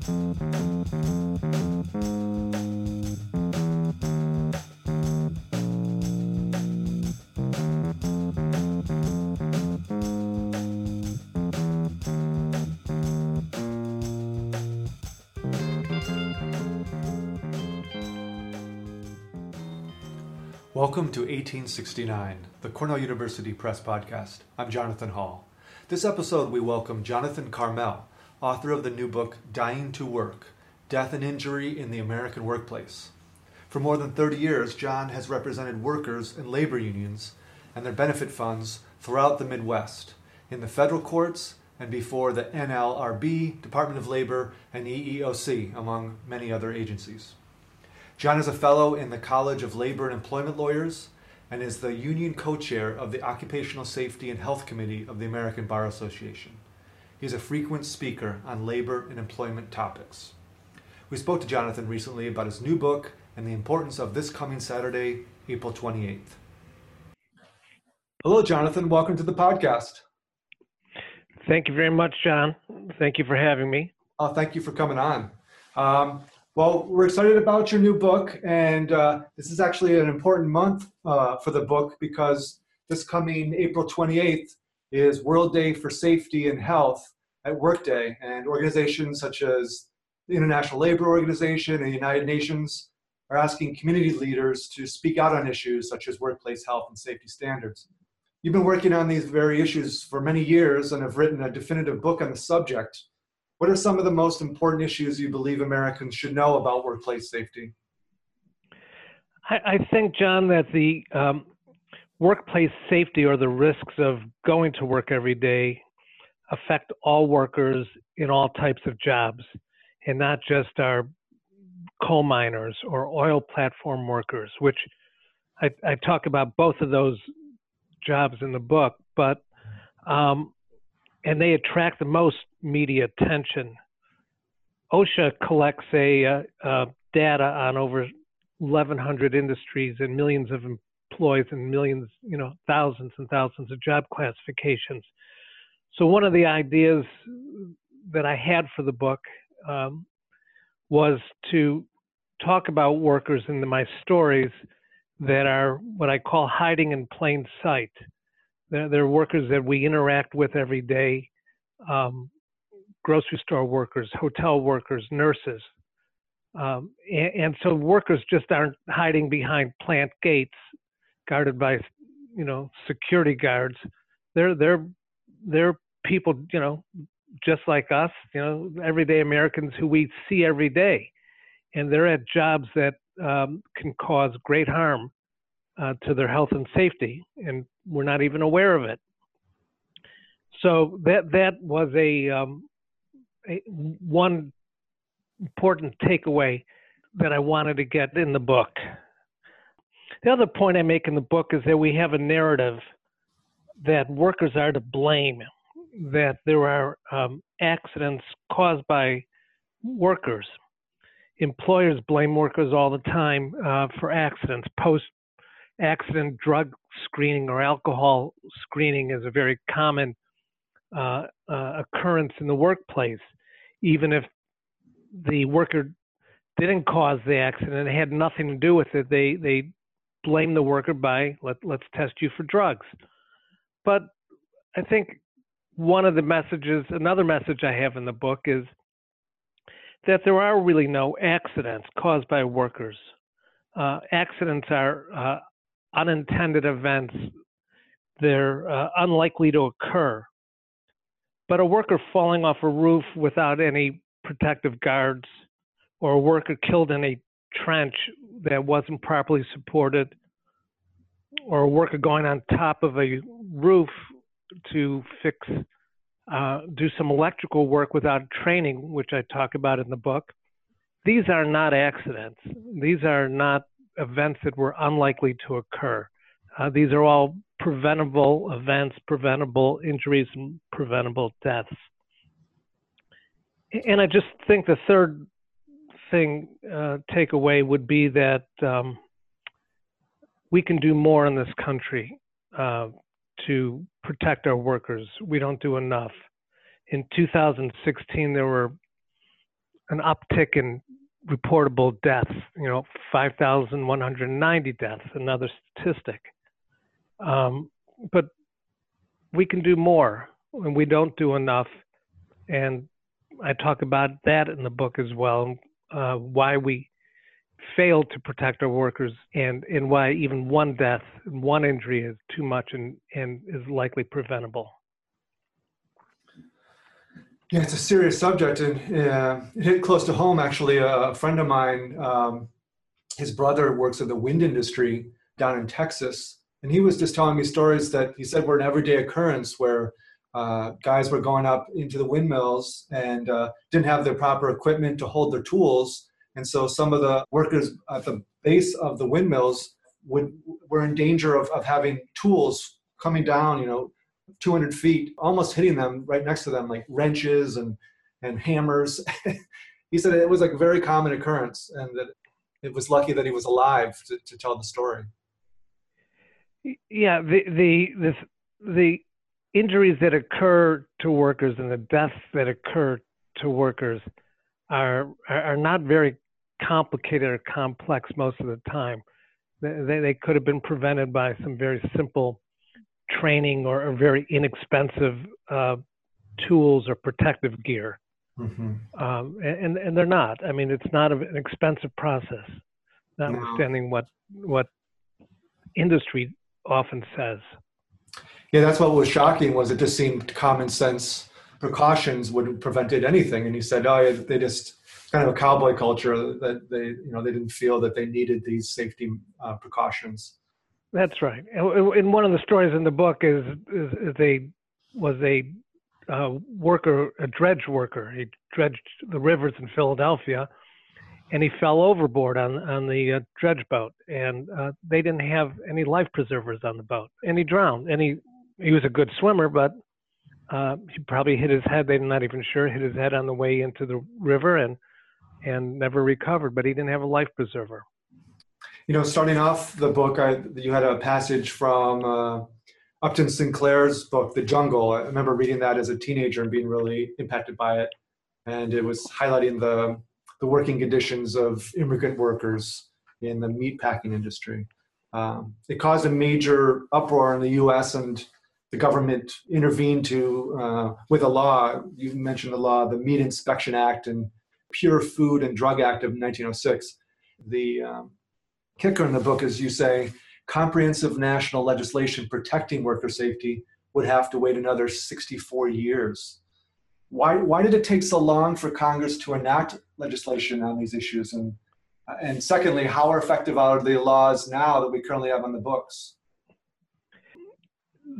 Welcome to 1869, the Cornell University Press podcast. I'm Jonathan Hall. This episode, we welcome Jonathan Karmel, author of the new book Dying to Work Death and Injury in the American Workplace. For more than 30 years, John has represented workers and labor unions and their benefit funds throughout the Midwest, in the federal courts and before the NLRB, Department of Labor, and EEOC, among many other agencies. John is a fellow in the College of Labor and Employment Lawyers and is the union co chair of the Occupational Safety and Health Committee of the American Bar Association. He is a frequent speaker on labor and employment topics. We spoke to Jonathan recently about his new book and the importance of this coming Saturday, April 28th. Hello, Jonathan. Welcome to the podcast. Thank you very much, John. Thank you for having me. Oh, thank you for coming on. Um, well, we're excited about your new book, and uh, this is actually an important month uh, for the book because this coming April 28th is World Day for Safety and Health at Workday, and organizations such as the International Labor Organization and the United Nations are asking community leaders to speak out on issues such as workplace health and safety standards. You've been working on these very issues for many years and have written a definitive book on the subject. What are some of the most important issues you believe Americans should know about workplace safety? I, think, John, that the um, workplace safety or the risks of going to work every day affect all workers in all types of jobs and not just our coal miners or oil platform workers, which I, I talk about both of those jobs in the book, but um, and they attract the most media attention. OSHA collects a uh, uh, data on over 1,100 industries and millions of employees and millions, you know, thousands and thousands of job classifications. So one of the ideas that I had for the book um, was to talk about workers in my stories that are what I call hiding in plain sight. They're, they're workers that we interact with every day, um, grocery store workers, hotel workers, nurses. Um, and, and, so workers just aren't hiding behind plant gates guarded by, you know, security guards. They're, they're, they're people, you know, just like us, you know, everyday Americans who we see every day. And they're at jobs that um, can cause great harm uh, to their health and safety, and we're not even aware of it. So that that was a, um, a one important takeaway that I wanted to get in the book. The other point I make in the book is that we have a narrative that workers are to blame, that there are um, accidents caused by workers. Employers blame workers all the time uh, for accidents, post accident drug screening or alcohol screening is a very common uh, uh, occurrence in the workplace, even if the worker didn't cause the accident, had nothing to do with it. They they blame the worker by let let's test you for drugs. But I think one of the messages, another message I have in the book is that there are really no accidents caused by workers. Uh, accidents are uh, unintended events, they're uh, unlikely to occur. But a worker falling off a roof without any protective guards, or a worker killed in a trench that wasn't properly supported, or a worker going on top of a roof to fix, uh, do some electrical work without training, which I talk about in the book. These are not accidents. These are not events that were unlikely to occur. Uh, these are all preventable events, preventable injuries, and preventable deaths. And I just think the third thing uh, takeaway would be that um, we can do more in this country uh, to protect our workers. We don't do enough. In 2016, there were an uptick in reportable deaths. You know, 5,190 deaths, another statistic. Um, but we can do more, and we don't do enough. And I talk about that in the book as well. Uh, why we fail to protect our workers, and and why even one death, one injury is too much, and and is likely preventable. Yeah, it's a serious subject, and uh, it hit close to home. Actually, a friend of mine, um, his brother works in the wind industry down in Texas, and he was just telling me stories that he said were an everyday occurrence where uh, guys were going up into the windmills and uh, didn't have the proper equipment to hold their tools, and so some of the workers at the base of the windmills would were in danger of, of having tools coming down, you know, 200 feet, almost hitting them right next to them, like wrenches and and hammers. he said it was like a very common occurrence, and that it was lucky that he was alive to, to tell the story. Yeah, the the the the injuries that occur to workers and the deaths that occur to workers are are not very complicated or complex most of the time. They, they could have been prevented by some very simple training or, or very inexpensive uh, tools or protective gear. Mm-hmm. Um, and, and they're not. I mean, it's not an expensive process, notwithstanding no. what what industry often says. Yeah, that's what was shocking. Was it just seemed common sense precautions would have prevented anything, and he said, "Oh, they just kind of a cowboy culture that they, you know, they didn't feel that they needed these safety uh, precautions." That's right. And one of the stories in the book is is, is a was a uh, worker, a dredge worker. He dredged the rivers in Philadelphia, and he fell overboard on on the uh, dredge boat, and uh, they didn't have any life preservers on the boat, and he drowned. And he he was a good swimmer, but uh, he probably hit his head. They're not even sure. Hit his head on the way into the river, and and never recovered. But he didn't have a life preserver you know, starting off the book, I, you had a passage from uh, Upton Sinclair's book, The Jungle. I remember reading that as a teenager and being really impacted by it. And it was highlighting the, the working conditions of immigrant workers in the meatpacking industry. Um, it caused a major uproar in the U.S. and the government intervened to uh, with a law. You mentioned the law, the Meat Inspection Act and Pure Food and Drug Act of 1906. The um, kicker in the book is you say comprehensive national legislation protecting worker safety would have to wait another 64 years. Why, why did it take so long for Congress to enact legislation on these issues? And, and secondly, how effective are the laws now that we currently have on the books?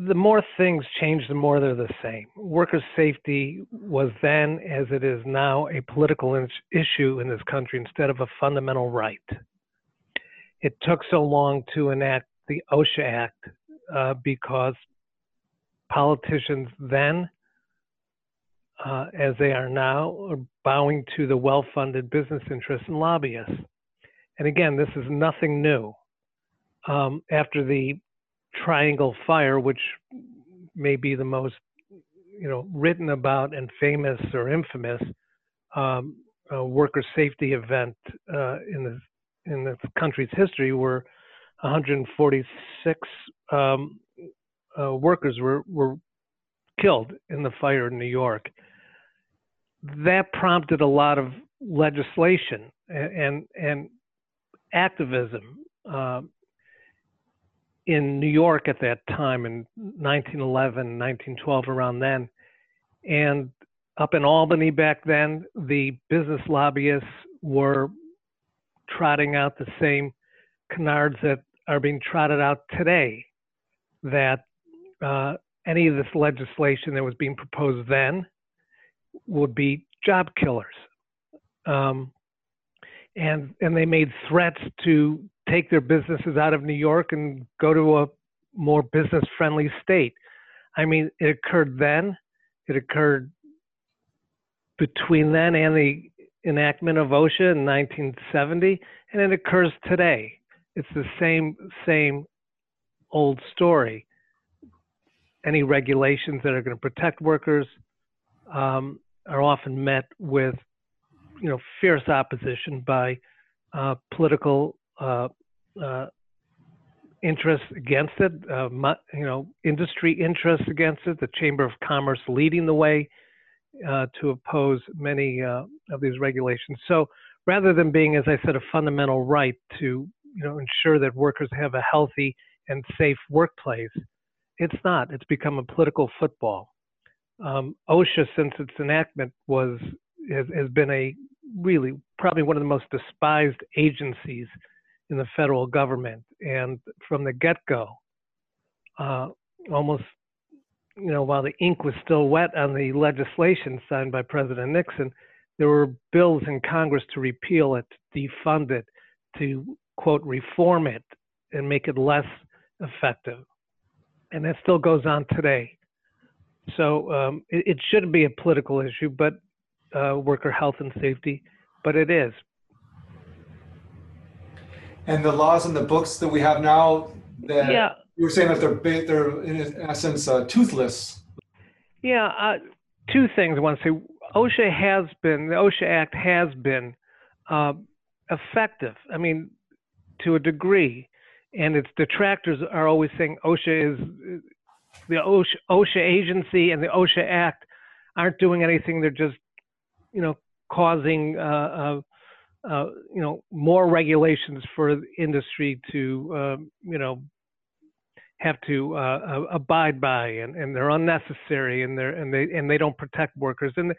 The more things change, the more they're the same. Worker safety was then, as it is now, a political issue in this country instead of a fundamental right it took so long to enact the OSHA Act uh, because politicians then, uh, as they are now, bowing to the well funded business interests and lobbyists. And again, this is nothing new. Um, after the Triangle Fire, which may be the most you know written about and famous or infamous um, worker safety event uh, in the in the country's history were 146 um, uh, workers were, were killed in the fire in New York. That prompted a lot of legislation and and, activism uh, in New York at that time in 1911, 1912, around then, and up in Albany back then, the business lobbyists were trotting out the same canards that are being trotted out today. That uh, any of this legislation that was being proposed then would be job killers. Um, and and they made threats to take their businesses out of New York and go to a more business friendly state. I mean, it occurred then, it occurred between then and the enactment of OSHA in 1970, and it occurs today. It's the same same old story. Any regulations that are going to protect workers um, are often met with you know fierce opposition by uh, political uh, uh, interests against it, uh, you know, industry interests against it. The Chamber of Commerce leading the way uh, to oppose many uh, of these regulations. So rather than being, as I said, a fundamental right to you know ensure that workers have a healthy and safe workplace, it's not. It's become a political football. Um, OSHA, since its enactment, was has, has been a really probably one of the most despised agencies in the federal government. And from the get-go, uh, almost you know, while the ink was still wet on the legislation signed by President Nixon, there were bills in Congress to repeal it, defund it, to quote reform it and make it less effective. And that still goes on today. So um, it, it, shouldn't be a political issue, but uh, worker health and safety, but it is. And the laws and the books that we have now that yeah. you were saying that they're they're in essence uh, toothless. Yeah, uh, two things I want to say. OSHA has been the OSHA Act has been uh, effective. I mean, to a degree, and its detractors are always saying OSHA is the OSHA, OSHA agency and the OSHA Act aren't doing anything. They're just, you know, causing, uh, uh, uh, you know, more regulations for industry to, um, you know, have to uh, abide by, and, and they're unnecessary, and they're and they and they don't protect workers. And the,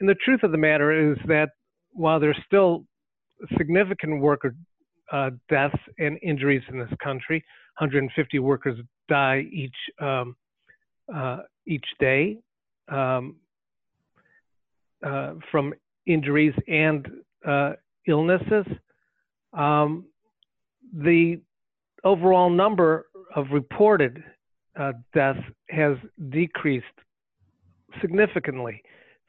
and the truth of the matter is that while there's still significant worker uh, deaths and injuries in this country, 150 workers die each um, uh, each day um, uh, from injuries and uh, illnesses. Um, the overall number of reported uh, deaths has decreased significantly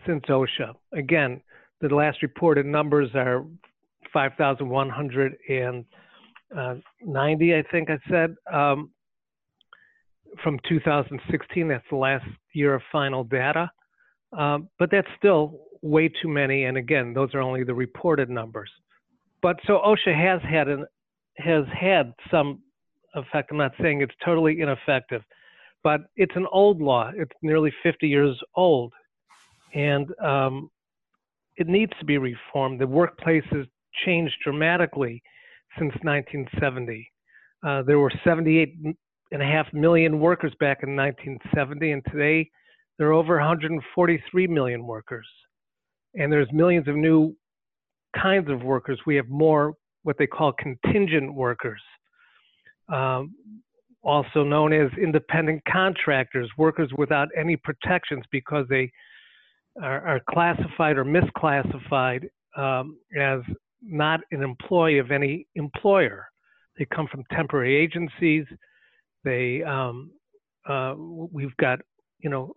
since OSHA. Again, the last reported numbers are 5,190, I think I said, um, from 2016. That's the last year of final data. Um, but that's still way too many. And again, those are only the reported numbers. But so OSHA has had an has had some effect. I'm not saying it's totally ineffective, but it's an old law. It's nearly 50 years old, and um, it needs to be reformed. The workplace has changed dramatically since 1970. Uh, there were 78 and a half million workers back in 1970, and today there are over 143 million workers. And there's millions of new kinds of workers. We have more what they call contingent workers, um, also known as independent contractors, workers without any protections because they are, are classified or misclassified um, as not an employee of any employer. They come from temporary agencies. They, um, uh, we've got, you know,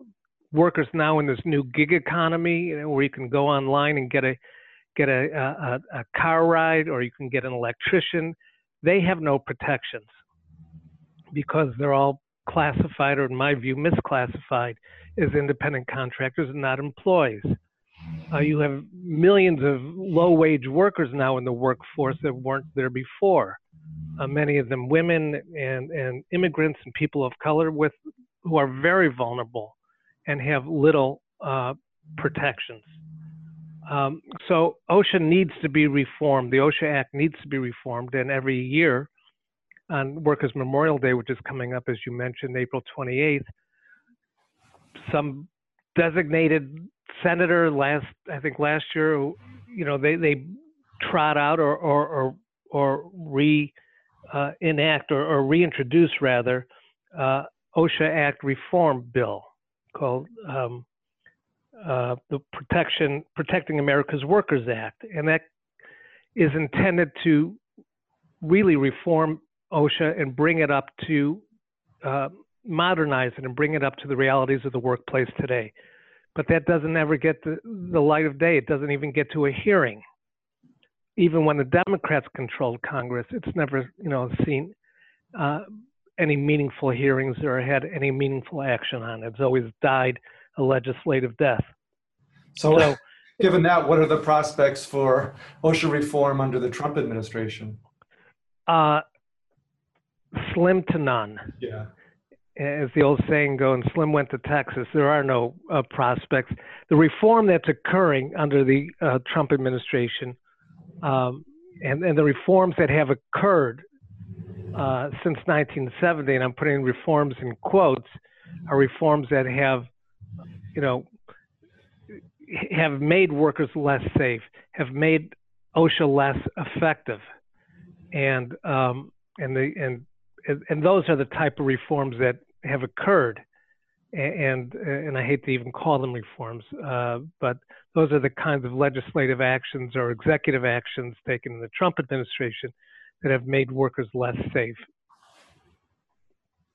workers now in this new gig economy you know, where you can go online and get a get a, a, a car ride or you can get an electrician. They have no protections because they're all classified or, in my view, misclassified as independent contractors and not employees. Uh, you have millions of low wage workers now in the workforce that weren't there before. Uh, many of them women and, and immigrants and people of color with who are very vulnerable and have little uh, protections. Um, so OSHA needs to be reformed. The OSHA Act needs to be reformed, and every year on Workers' Memorial Day, which is coming up, as you mentioned, April 28th, some designated senator last, I think last year, you know, they, they trot out or, or, or, or re uh, enact or, or, reintroduce rather uh, OSHA Act reform bill called um, uh, the Protection Protecting America's Workers Act, and that is intended to really reform OSHA and bring it up to uh, modernize it and bring it up to the realities of the workplace today. But that doesn't ever get the, the light of day. It doesn't even get to a hearing. Even when the Democrats controlled Congress, it's never, you know, seen uh, any meaningful hearings or had any meaningful action on it. It's always died a legislative death. So, so given that, what are the prospects for OSHA reform under the Trump administration? Uh, slim to none. Yeah. As the old saying goes, Slim went to Texas. There are no uh, prospects. The reform that's occurring under the uh, Trump administration um, and, and the reforms that have occurred uh, since 1970, and I'm putting reforms in quotes, are reforms that have, you know, have made workers less safe, have made OSHA less effective, and um, and the and and those are the type of reforms that have occurred, and and I hate to even call them reforms, uh, but those are the kinds of legislative actions or executive actions taken in the Trump administration that have made workers less safe.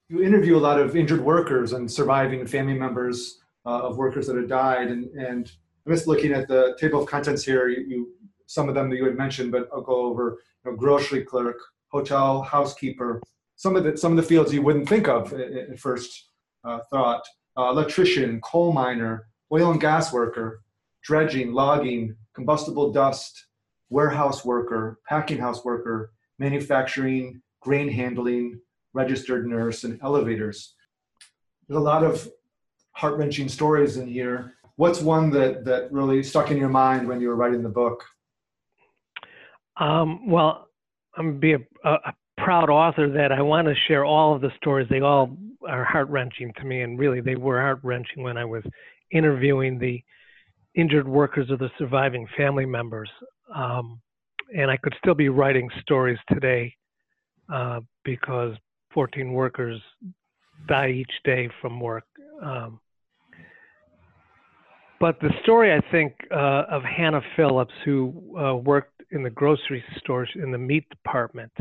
You interview a lot of injured workers and surviving family members uh, of workers that have died, and and I'm just looking at the table of contents here. You, you some of them that you had mentioned, but I'll go over. You know, grocery clerk, hotel housekeeper, some of the some of the fields you wouldn't think of at, first uh, thought. Uh, electrician, coal miner, oil and gas worker, dredging, logging, combustible dust, warehouse worker, packing house worker, manufacturing, grain handling, registered nurse, and elevators. There's a lot of heart wrenching stories in here. What's one that, that really stuck in your mind when you were writing the book? Um, well, I'm to be a, a, proud author that I want to share all of the stories. They all are heart wrenching to me, and really they were heart wrenching when I was interviewing the injured workers or the surviving family members. Um, and I could still be writing stories today uh, because 14 workers die each day from work. Um, but the story, I think, uh, of Hannah Phillips, who uh, worked in the grocery store in the meat department.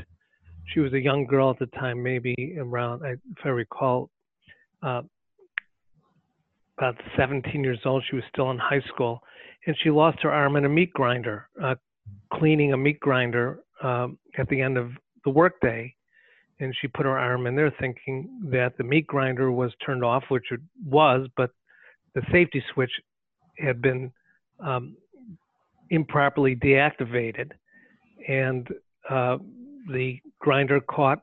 She was a young girl at the time, maybe around, if I recall, uh, about 17 years old. She was still in high school, and she lost her arm in a meat grinder, uh, cleaning a meat grinder um, at the end of the workday. And she put her arm in there, thinking that the meat grinder was turned off, which it was, but the safety switch had been um, improperly deactivated, and uh, the grinder caught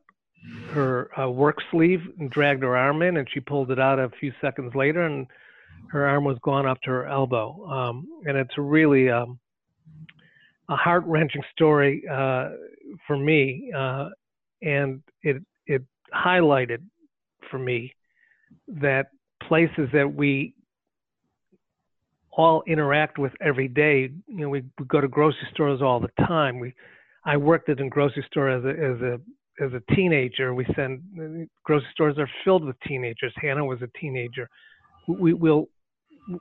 her uh, work sleeve and dragged her arm in, and she pulled it out a few seconds later, and her arm was gone up to her elbow. Um, and it's really um, a heart wrenching story uh, for me, uh, and it it highlighted for me that places that we all interact with every day. You know, we, we go to grocery stores all the time. We I worked at a grocery store as a as a as a teenager. We send grocery stores are filled with teenagers. Hannah was a teenager. We will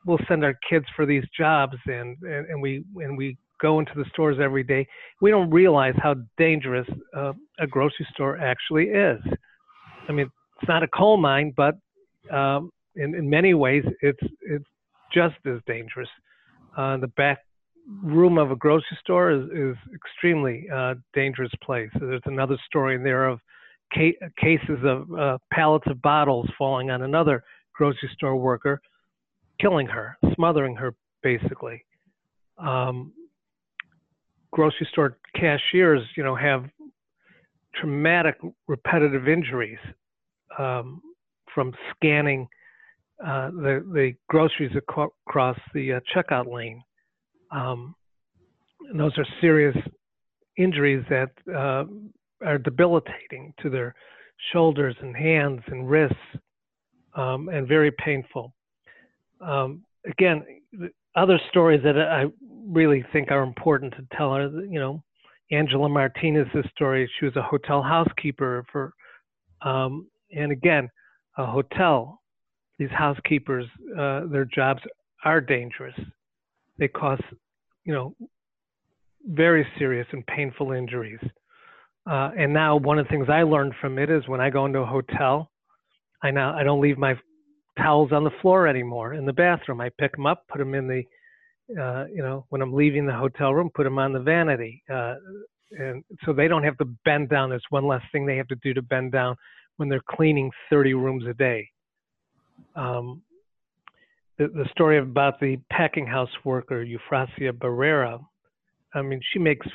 we'll send our kids for these jobs and, and, and we and we go into the stores every day. We don't realize how dangerous uh, a grocery store actually is. I mean, it's not a coal mine, but um, in, in many ways, it's it's just as dangerous. Uh, the back room of a grocery store is, is extremely uh, dangerous place. There's another story in there of ca- cases of uh, pallets of bottles falling on another grocery store worker, killing her, smothering her, basically. Um, grocery store cashiers, you know, have traumatic repetitive injuries um, from scanning uh, the the groceries across the uh, checkout lane. Um, those are serious injuries that uh, are debilitating to their shoulders and hands and wrists, um, and very painful. Um, again, other stories that I really think are important to tell are, you know, Angela Martinez's story. She was a hotel housekeeper for, um, and again, a hotel these housekeepers, uh, their jobs are dangerous. They cause, you know, very serious and painful injuries. Uh, and now one of the things I learned from it is when I go into a hotel, I now I don't leave my towels on the floor anymore in the bathroom. I pick them up, put them in the, uh, you know, when I'm leaving the hotel room, put them on the vanity, uh, and so they don't have to bend down. There's one less thing they have to do to bend down when they're cleaning 30 rooms a day. Um, the, story about the packing house worker Eufrasia Barrera. I mean, she makes,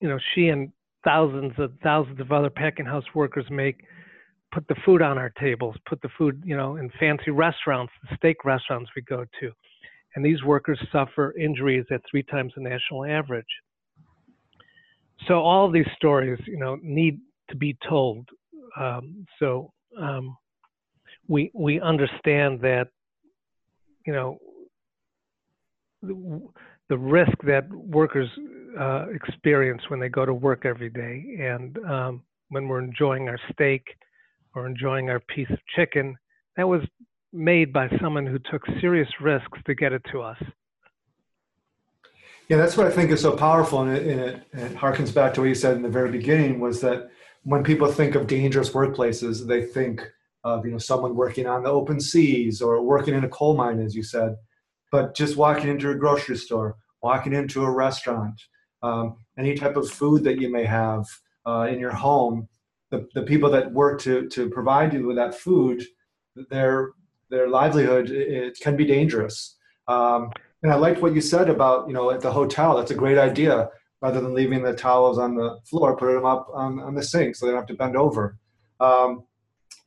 you know, she and thousands and thousands of other packing house workers make put the food on our tables, put the food, you know, in fancy restaurants, the steak restaurants we go to. And these workers suffer injuries at three times the national average. So all these stories, you know, need to be told. Um, so um, we we understand that, you know, the, the risk that workers uh, experience when they go to work every day, and um, when we're enjoying our steak or enjoying our piece of chicken, that was made by someone who took serious risks to get it to us. Yeah, that's what I think is so powerful, and it, and it, it harkens back to what you said in the very beginning. Was that when people think of dangerous workplaces, they think of you know someone working on the open seas or working in a coal mine, as you said. But just walking into a grocery store, walking into a restaurant, um, any type of food that you may have uh, in your home, the, the people that work to to provide you with that food, their their livelihood it, can be dangerous. Um, and I liked what you said about you know at the hotel. That's a great idea. Rather than leaving the towels on the floor, put them up on, on the sink so they don't have to bend over. Um,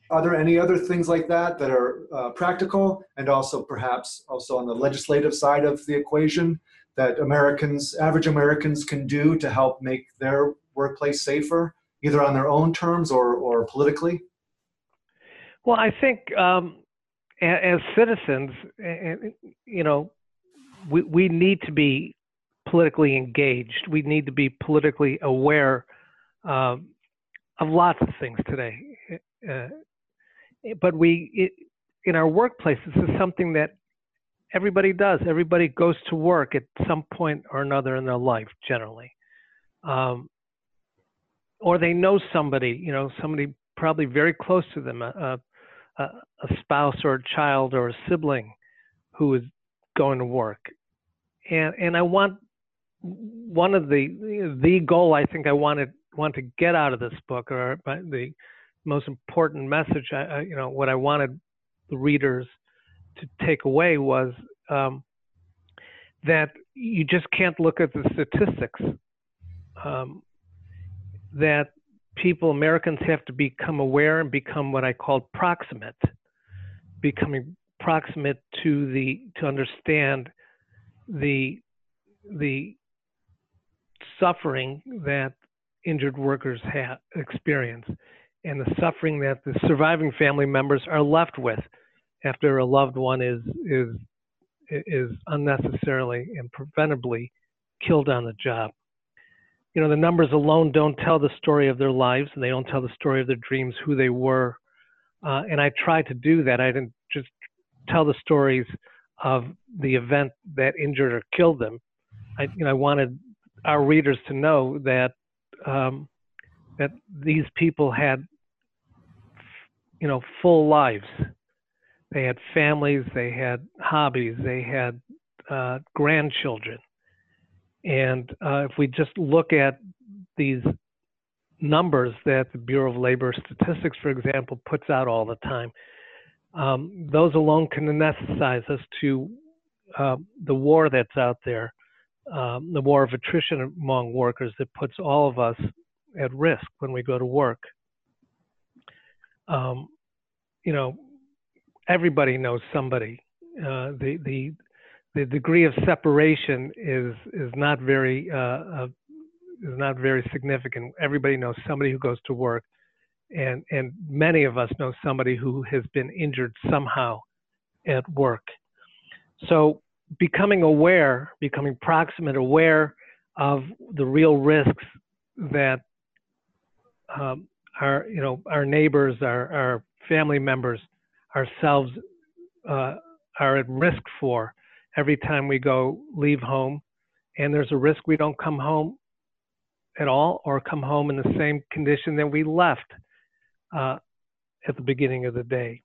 are there any other things like that that are uh, practical and also perhaps also on the legislative side of the equation that Americans, average Americans, can do to help make their workplace safer? either on their own terms or, or politically? Well, I think um, as citizens, you know, we, we need to be politically engaged. We need to be politically aware um, of lots of things today. Uh, but we, it, in our workplaces, this is something that everybody does. Everybody goes to work at some point or another in their life, generally. Um, or they know somebody, you know, somebody probably very close to them, a, a, a spouse or a child or a sibling who is going to work. And, and I want one of the the goal I think I wanted want to get out of this book, or the most important message, I, you know, what I wanted the readers to take away was um, that you just can't look at the statistics. Um, that people, Americans, have to become aware and become what I call proximate, becoming proximate to the to understand the the suffering that injured workers have experience and the suffering that the surviving family members are left with after a loved one is is is unnecessarily and preventably killed on the job. You know the numbers alone don't tell the story of their lives. And they don't tell the story of their dreams who they were. Uh, and i tried to do that. I didn't just tell the stories of the event that injured or killed them. I you know i wanted our readers to know that um, that these people had you know full lives they had families they had hobbies they had uh, grandchildren and uh, if we just look at these numbers that the Bureau of Labor Statistics, for example, puts out all the time, um, those alone can anesthetize us to uh, the war that's out there, um, the war of attrition among workers that puts all of us at risk when we go to work. Um, you know, everybody knows somebody. Uh, the the the degree of separation is is not very uh, uh, is not very significant. Everybody knows somebody who goes to work, and and many of us know somebody who has been injured somehow at work. So becoming aware, becoming proximate, aware of the real risks that um, our you know our neighbors, our our family members, ourselves uh, are at risk for every time we go leave home and there's a risk we don't come home at all or come home in the same condition that we left uh, at the beginning of the day.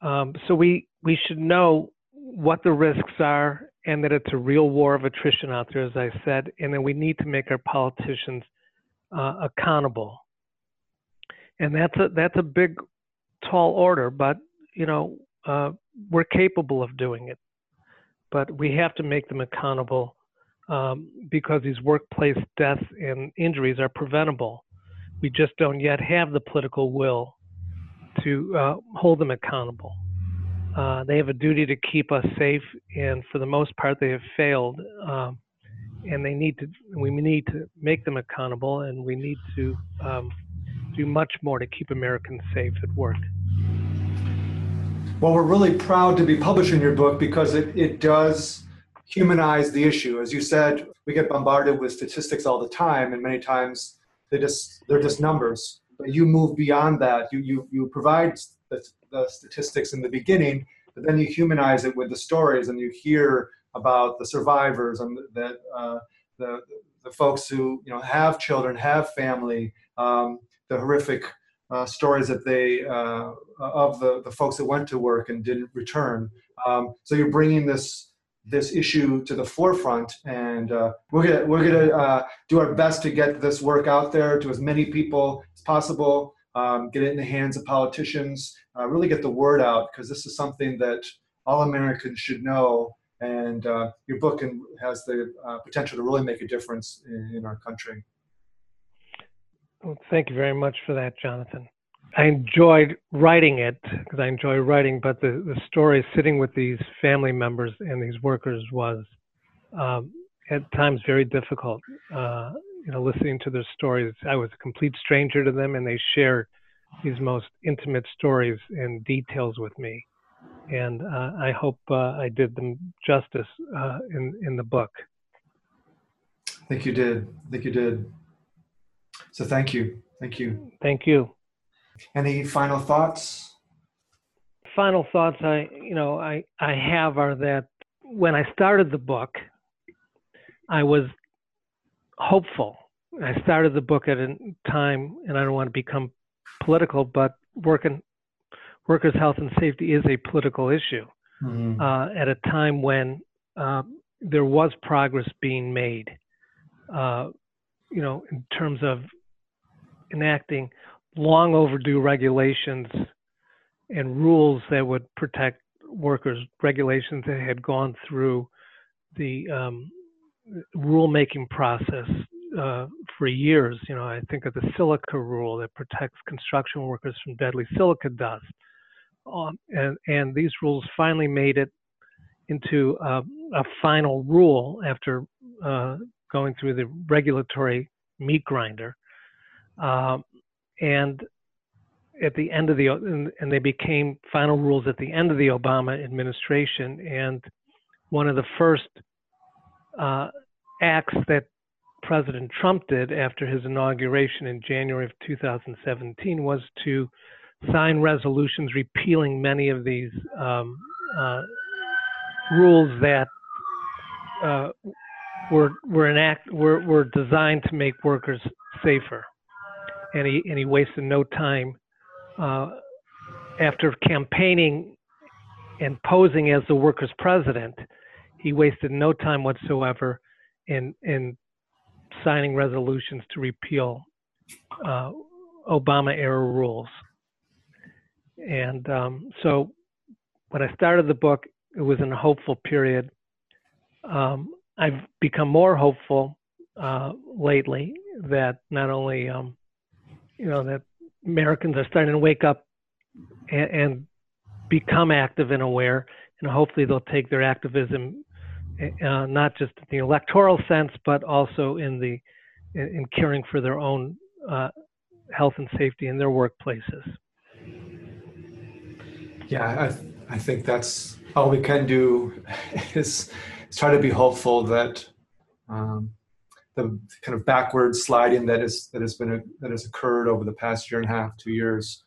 Um, so we we should know what the risks are and that it's a real war of attrition out there, as I said, and then we need to make our politicians uh, accountable. And that's a that's a big, tall order, but you know uh, we're capable of doing it, but we have to make them accountable um, because these workplace deaths and injuries are preventable. We just don't yet have the political will to uh, hold them accountable. Uh, they have a duty to keep us safe, and for the most part, they have failed. Um, and they need to. We need to make them accountable, and we need to um, do much more to keep Americans safe at work. Well, we're really proud to be publishing your book because it, it does humanize the issue. As you said, we get bombarded with statistics all the time, and many times they just they're just numbers. But you move beyond that. You you you provide the, the statistics in the beginning, but then you humanize it with the stories, and you hear about the survivors and that uh, the the folks who you know have children, have family, um, the horrific uh, stories that they uh, of the, the folks that went to work and didn't return. Um, so you're bringing this this issue to the forefront, and uh, we're gonna we're gonna uh, do our best to get this work out there to as many people as possible. Um, get it in the hands of politicians. Uh, really get the word out because this is something that all Americans should know. And uh, your book can, has the potential to really make a difference in, in our country. Well, thank you very much for that, Jonathan. I enjoyed writing it because I enjoy writing, but the, the story sitting with these family members and these workers was um, at times very difficult. Uh, you know, listening to their stories, I was a complete stranger to them, and they shared these most intimate stories and details with me. And uh, I hope uh, I did them justice uh, in in the book. I think you did. I think you did. So thank you. Thank you. Thank you. Any final thoughts? Final thoughts I you know I I have are that when I started the book, I was hopeful. I started the book at a time, and I don't want to become political, but working workers' health and safety is a political issue. Mm-hmm. Uh, at a time when uh, there was progress being made, uh, you know, in terms of enacting long overdue regulations and rules that would protect workers, regulations that had gone through the um, rulemaking process uh, for years. You know, I think of the silica rule that protects construction workers from deadly silica dust. Um, and, and these rules finally made it into a, a final rule after uh, going through the regulatory meat grinder. Um, and at the end of the and, and they became final rules at the end of the Obama administration. And one of the first uh, acts that President Trump did after his inauguration in January of 2017 was to sign resolutions repealing many of these um, uh, rules that uh, were were enact were were designed to make workers safer and he and he wasted no time uh, after campaigning and posing as the workers' president. He wasted no time whatsoever in in signing resolutions to repeal uh, Obama era rules. And um, so, when I started the book, it was in a hopeful period. Um, I've become more hopeful uh, lately that not only um, you know that Americans are starting to wake up and, and become active and aware, and hopefully they'll take their activism uh, not just in the electoral sense, but also in the in, in caring for their own uh, health and safety in their workplaces. Yeah, I, I think that's all we can do is try to be hopeful that um, the kind of backward sliding that is that has been a, that has occurred over the past year and a half, two years,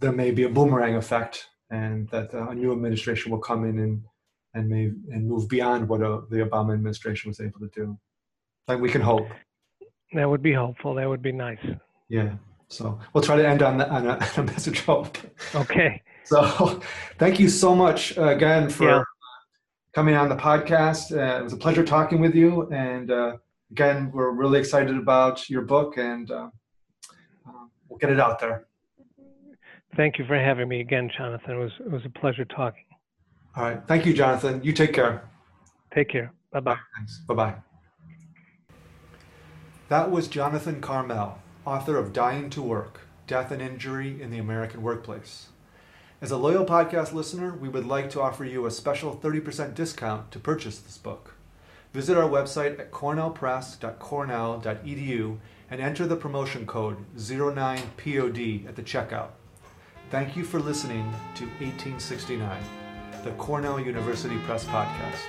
there may be a boomerang effect, and that uh, a new administration will come in and and may and move beyond what uh, the Obama administration was able to do. Like we can hope. That would be hopeful. That would be nice. Yeah. So we'll try to end on, the, on, a, on a message of hope. Okay. So thank you so much uh, again for yeah. Coming on the podcast. Uh, it was a pleasure talking with you, and uh, again, we're really excited about your book and uh, uh, we'll get it out there. Thank you for having me again, Jonathan. It was it was a pleasure talking. All right. Thank you, Jonathan. You take care. Take care. Bye bye. Thanks. Bye bye. That was Jonathan Karmel, author of Dying to Work Death and Injury in the American Workplace. As a loyal podcast listener, we would like to offer you a special 30% discount to purchase this book. Visit our website at cornellpress.cornell.edu and enter the promotion code 09POD at the checkout. Thank you for listening to 1869, the Cornell University Press Podcast.